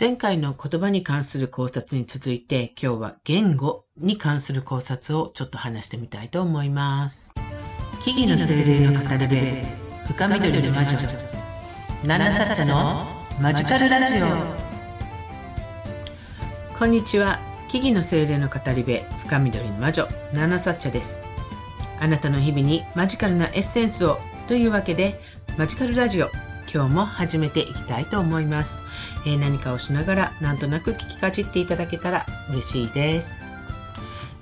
前回の言葉に関する考察に続いて今日は言語に関する考察をちょっと話してみたいと思います。木々の精霊の語り部深緑の魔女。七サッチャのマジカルラジオ。こんにちは。木々の精霊の語り部深緑の魔女。七サッチャです。あなたの日々にマジカルなエッセンスをというわけでマジカルラジオ今日も始めていきたいと思います。えー、何かをしながらなんとなく聞きかじっていただけたら嬉しいです。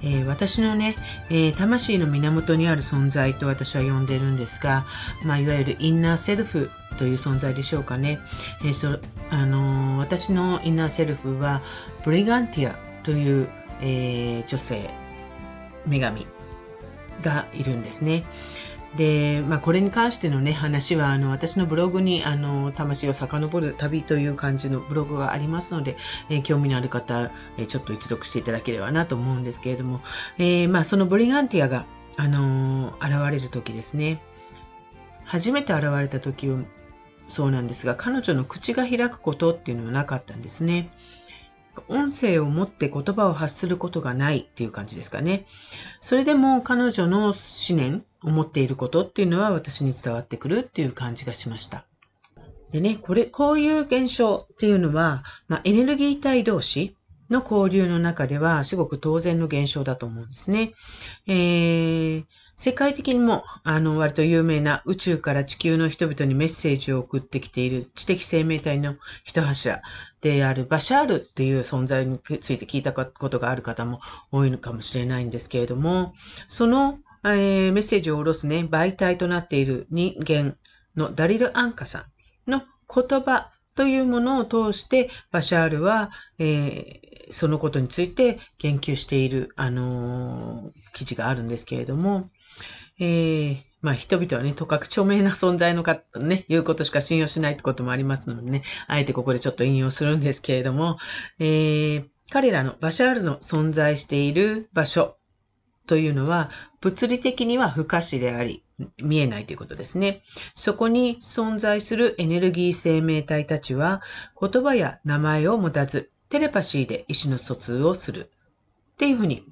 えー、私のね、えー、魂の源にある存在と私は呼んでるんですが、まあ、いわゆるインナーセルフという存在でしょうかね。えー、そあの私のインナーセルフはブリガンティアという、え女性、女神がいるんですね。で、まあ、これに関してのね、話は、あの、私のブログに、あの、魂を遡る旅という感じのブログがありますので、えー、興味のある方、えー、ちょっと一読していただければなと思うんですけれども、えー、まあ、そのブリガンティアが、あの現れる時ですね。初めて現れた時そうなんですが、彼女の口が開くことっていうのはなかったんですね。音声を持って言葉を発することがないっていう感じですかね。それでも彼女の思念、思っていることっていうのは私に伝わってくるっていう感じがしました。でね、これ、こういう現象っていうのは、まあ、エネルギー体同士の交流の中では、すごく当然の現象だと思うんですね。えー、世界的にも、あの、割と有名な宇宙から地球の人々にメッセージを送ってきている知的生命体の一柱であるバシャールっていう存在について聞いたことがある方も多いのかもしれないんですけれども、その、えー、メッセージを下ろすね、媒体となっている人間のダリル・アンカさんの言葉というものを通して、バシャールは、えー、そのことについて言及している、あのー、記事があるんですけれども、えー、まあ人々はね、とかく著名な存在の方ね、言うことしか信用しないってこともありますのでね、あえてここでちょっと引用するんですけれども、えー、彼らのバシャールの存在している場所というのは、物理的には不可視であり、見えないということですね。そこに存在するエネルギー生命体たちは、言葉や名前を持たず、テレパシーで意思の疎通をする。っていうふうに、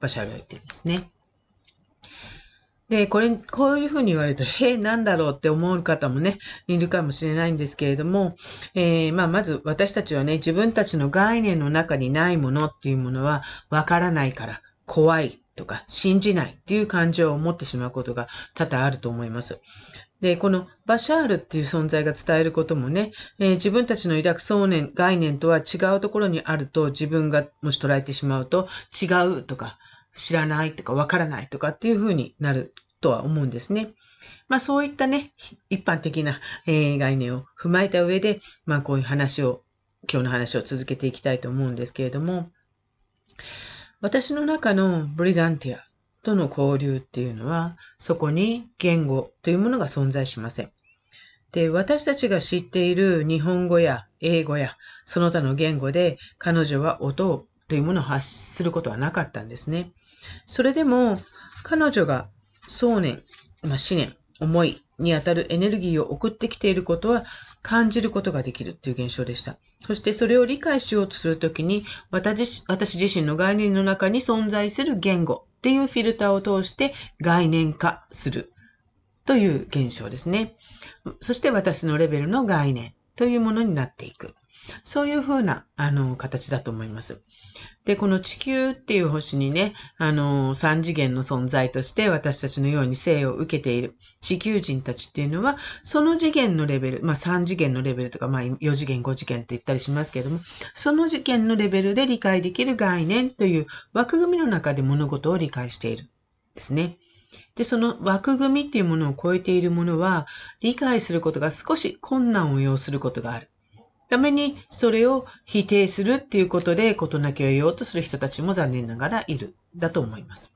バシャールは言ってるんですね。で、これ、こういうふうに言われると、へえ、なんだろうって思う方もね、いるかもしれないんですけれども、えー、まあ、まず私たちはね、自分たちの概念の中にないものっていうものは、わからないから、怖いとか、信じないっていう感情を持ってしまうことが多々あると思います。で、このバシャールっていう存在が伝えることもね、えー、自分たちの抱く想念、概念とは違うところにあると自分がもし捉えてしまうと違うとか、知らないとかわからないとかっていうふうになるとは思うんですね。まあそういったね、一般的な、えー、概念を踏まえた上で、まあこういう話を、今日の話を続けていきたいと思うんですけれども、私の中のブリガンティアとの交流っていうのは、そこに言語というものが存在しません。で、私たちが知っている日本語や英語やその他の言語で彼女は音というものを発することはなかったんですね。それでも彼女が想念、まあ、思念、思いにあたるエネルギーを送ってきていることは感じることができるっていう現象でした。そしてそれを理解しようとするときに私、私自身の概念の中に存在する言語っていうフィルターを通して概念化するという現象ですね。そして私のレベルの概念というものになっていく。そういうふうな、あの、形だと思います。で、この地球っていう星にね、あの、三次元の存在として私たちのように生を受けている地球人たちっていうのは、その次元のレベル、まあ三次元のレベルとか、まあ四次元、五次元って言ったりしますけれども、その次元のレベルで理解できる概念という枠組みの中で物事を理解しているですね。で、その枠組みっていうものを超えているものは、理解することが少し困難を要することがある。ためにそれを否定するっていうことで事なきを言おうとする人たちも残念ながらいる、だと思います。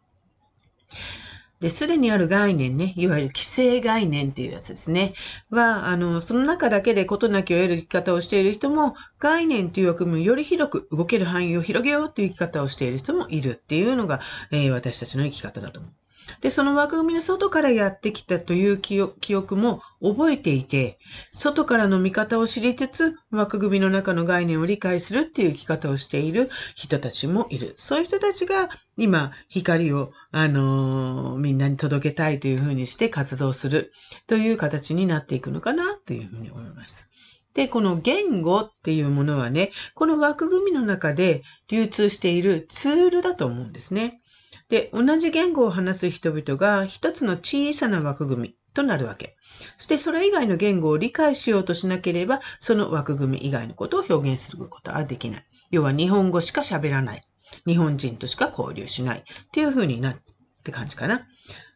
で、すでにある概念ね、いわゆる規制概念っていうやつですね。は、あの、その中だけで事なきを得る生き方をしている人も、概念という枠組みをより広く動ける範囲を広げようという生き方をしている人もいるっていうのが、えー、私たちの生き方だと思う。で、その枠組みの外からやってきたという記憶も覚えていて、外からの見方を知りつつ、枠組みの中の概念を理解するっていう生き方をしている人たちもいる。そういう人たちが今、光を、あのー、みんなに届けたいというふうにして活動するという形になっていくのかなというふうに思います。で、この言語っていうものはね、この枠組みの中で流通しているツールだと思うんですね。で、同じ言語を話す人々が一つの小さな枠組みとなるわけ。そしてそれ以外の言語を理解しようとしなければ、その枠組み以外のことを表現することはできない。要は日本語しか喋らない。日本人としか交流しない。っていう風になって感じかな。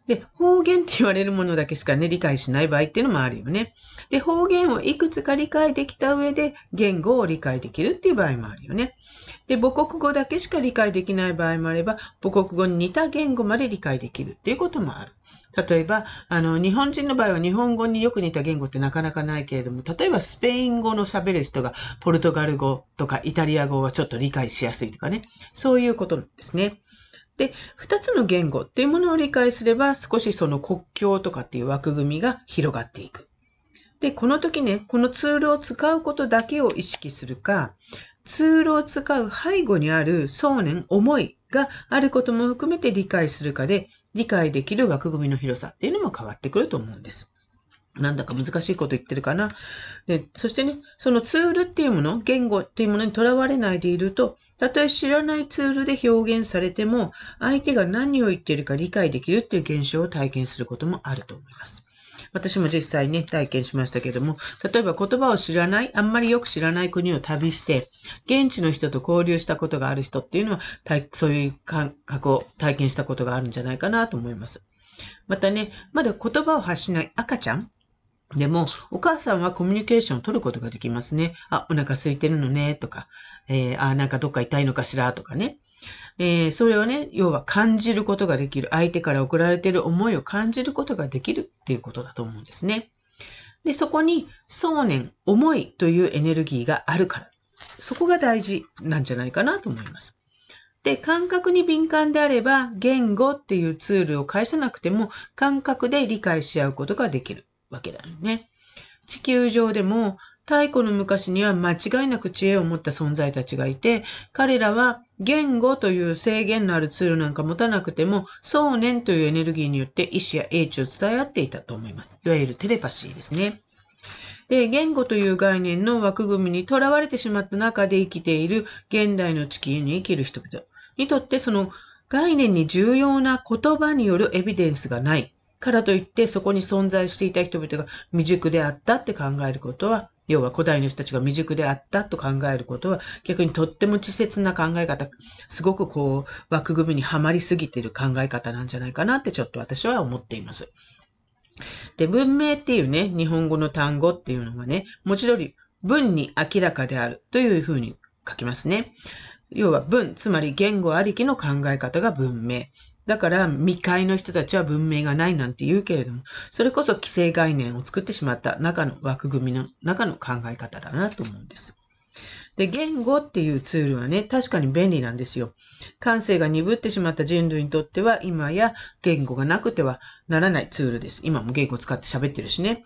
で、方言って言われるものだけしかね、理解しない場合っていうのもあるよね。で、方言をいくつか理解できた上で、言語を理解できるっていう場合もあるよね。で、母国語だけしか理解できない場合もあれば、母国語に似た言語まで理解できるっていうこともある。例えば、あの、日本人の場合は日本語によく似た言語ってなかなかないけれども、例えばスペイン語の喋る人がポルトガル語とかイタリア語はちょっと理解しやすいとかね。そういうことなんですね。で、二つの言語っていうものを理解すれば、少しその国境とかっていう枠組みが広がっていく。で、この時ね、このツールを使うことだけを意識するか、ツールを使う背後にある想念、思いがあることも含めて理解するかで、理解できる枠組みの広さっていうのも変わってくると思うんです。なんだか難しいこと言ってるかな。で、そしてね、そのツールっていうもの、言語っていうものにとらわれないでいると、たとえ知らないツールで表現されても、相手が何を言っているか理解できるっていう現象を体験することもあると思います。私も実際ね、体験しましたけども、例えば言葉を知らない、あんまりよく知らない国を旅して、現地の人と交流したことがある人っていうのは、そういう感覚を体験したことがあるんじゃないかなと思います。またね、まだ言葉を発しない赤ちゃんでも、お母さんはコミュニケーションを取ることができますね。あ、お腹空いてるのね、とか、えー、あ、なんかどっか痛いのかしら、とかね。えー、それをね、要は感じることができる。相手から送られてる思いを感じることができるっていうことだと思うんですね。で、そこに想念、思いというエネルギーがあるから。そこが大事なんじゃないかなと思います。で、感覚に敏感であれば、言語っていうツールを返さなくても、感覚で理解し合うことができるわけだよね。地球上でも太古の昔には間違いなく知恵を持った存在たちがいて、彼らは言語という制限のあるツールなんか持たなくても、想念というエネルギーによって意志や英知を伝え合っていたと思います。いわゆるテレパシーですね。で、言語という概念の枠組みにとらわれてしまった中で生きている現代の地球に生きる人々にとってその概念に重要な言葉によるエビデンスがないからといってそこに存在していた人々が未熟であったって考えることは要は古代の人たちが未熟であったと考えることは、逆にとっても稚拙な考え方、すごくこう、枠組みにはまりすぎている考え方なんじゃないかなってちょっと私は思っています。で、文明っていうね、日本語の単語っていうのはね、文字通り文に明らかであるというふうに書きますね。要は文、つまり言語ありきの考え方が文明。だから未開の人たちは文明がないなんて言うけれども、それこそ既成概念を作ってしまった中の枠組みの中の考え方だなと思うんです。で、言語っていうツールはね、確かに便利なんですよ。感性が鈍ってしまった人類にとっては、今や言語がなくてはならないツールです。今も言語使って喋ってるしね。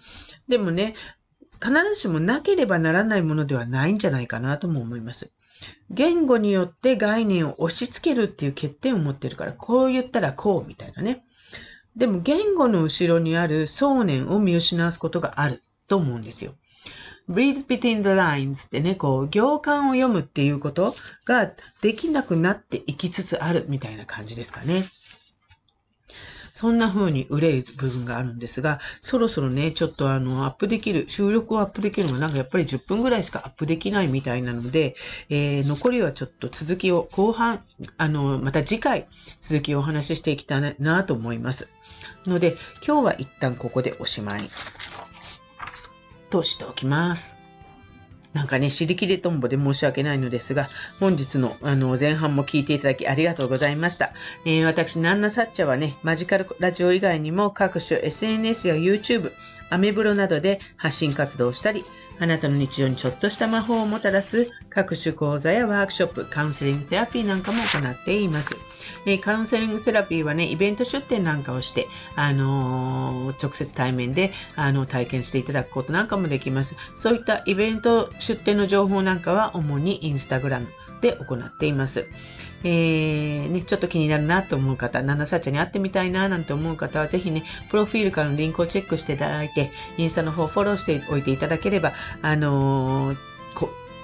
でもね、必ずしもなければならないものではないんじゃないかなとも思います。言語によって概念を押し付けるっていう欠点を持ってるから、こう言ったらこうみたいなね。でも言語の後ろにある想念を見失わすことがあると思うんですよ。read between the lines ってね、こう、行間を読むっていうことができなくなっていきつつあるみたいな感じですかね。そんな風に憂い部分があるんですが、そろそろね、ちょっとあの、アップできる、収録をアップできるのがなんかやっぱり10分ぐらいしかアップできないみたいなので、えー、残りはちょっと続きを後半、あの、また次回続きをお話ししていきたいなと思います。ので、今日は一旦ここでおしまいとしておきます。なんかね、尻切れとんぼで申し訳ないのですが、本日のあの前半も聞いていただきありがとうございました。えー、私、ナンナサッチャはね、マジカルラジオ以外にも各種 SNS や YouTube、アメブロなどで発信活動をしたり、あなたの日常にちょっとした魔法をもたらす各種講座やワークショップ、カウンセリングセラピーなんかも行っています。カウンセリングセラピーはね、イベント出展なんかをして、あのー、直接対面で、あの、体験していただくことなんかもできます。そういったイベント出展の情報なんかは主にインスタグラムで行っています。えー、ね、ちょっと気になるなと思う方、ナナサチャに会ってみたいななんて思う方は、ぜひね、プロフィールからのリンクをチェックしていただいて、インスタの方フォローしておいていただければ、あのー、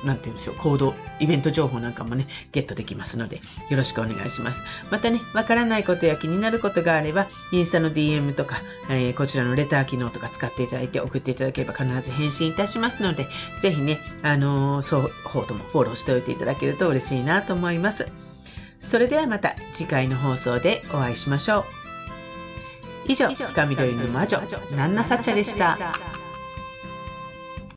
なんて言うんでしょう、行動、イベント情報なんかもね、ゲットできますので、よろしくお願いします。またね、わからないことや気になることがあれば、インスタの DM とか、えー、こちらのレター機能とか使っていただいて送っていただければ必ず返信いたしますので、ぜひね、あのー、双方ともフォローしておいていただけると嬉しいなと思います。それではまた次回の放送でお会いしましょう。以上、深緑の魔女、ナンナサチャでした。